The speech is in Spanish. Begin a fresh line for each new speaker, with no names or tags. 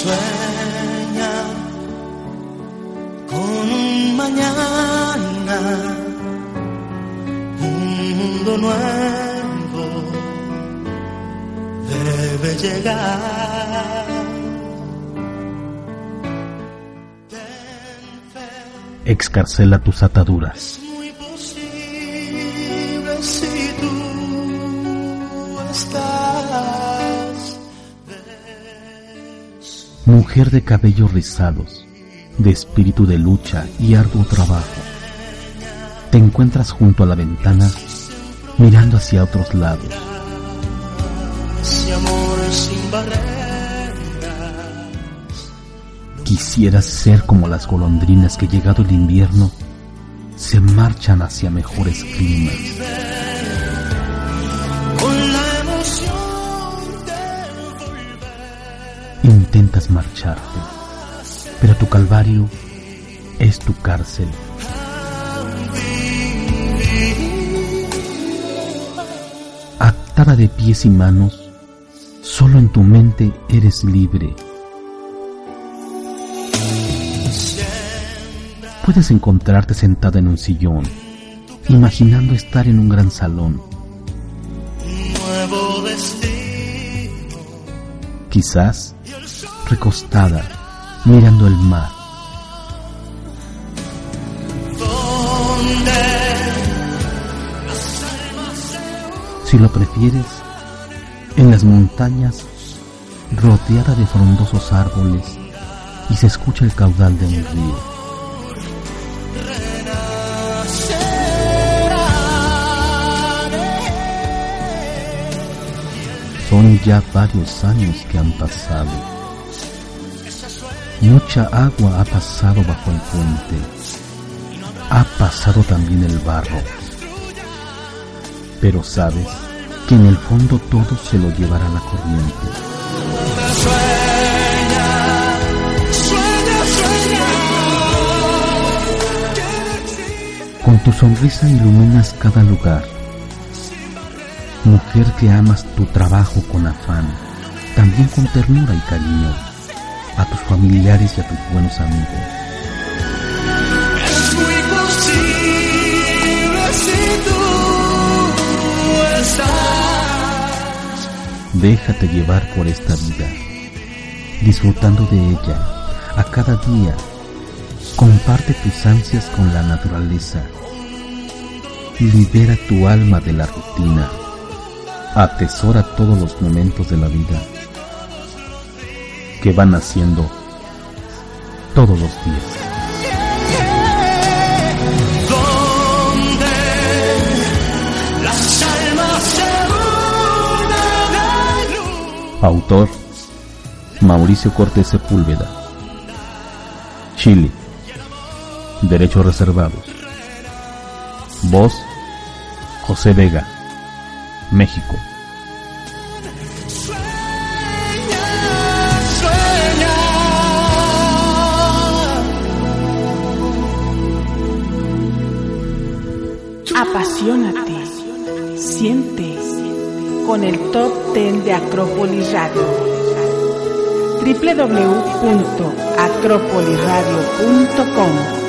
Sueña con un mañana, un mundo nuevo debe llegar.
Excarcela tus ataduras.
Es muy posible si tú estás.
Mujer de cabellos rizados, de espíritu de lucha y arduo trabajo. Te encuentras junto a la ventana mirando hacia otros lados. Quisieras ser como las golondrinas que llegado el invierno se marchan hacia mejores climas. Intentas marcharte, pero tu calvario es tu cárcel. Atada de pies y manos, solo en tu mente eres libre. Puedes encontrarte sentada en un sillón, imaginando estar en un gran salón, quizás recostada, mirando el mar. Si lo prefieres, en las montañas, rodeada de frondosos árboles, y se escucha el caudal de un río. Son ya varios años que han pasado. Mucha agua ha pasado bajo el puente. Ha pasado también el barro. Pero sabes que en el fondo todo se lo llevará la corriente. Con tu sonrisa iluminas cada lugar. Mujer que amas tu trabajo con afán, también con ternura y cariño, a tus familiares y a tus buenos amigos.
Es muy posible si tú estás.
Déjate llevar por esta vida, disfrutando de ella a cada día. Comparte tus ansias con la naturaleza. Libera tu alma de la rutina. Atesora todos los momentos de la vida que van haciendo todos los días. Autor Mauricio Cortés Sepúlveda. Chile. Derechos reservados. Voz José Vega. México.
Apasionate, siente con el top 10 de Acrópolis Radio. www.acropolisradio.com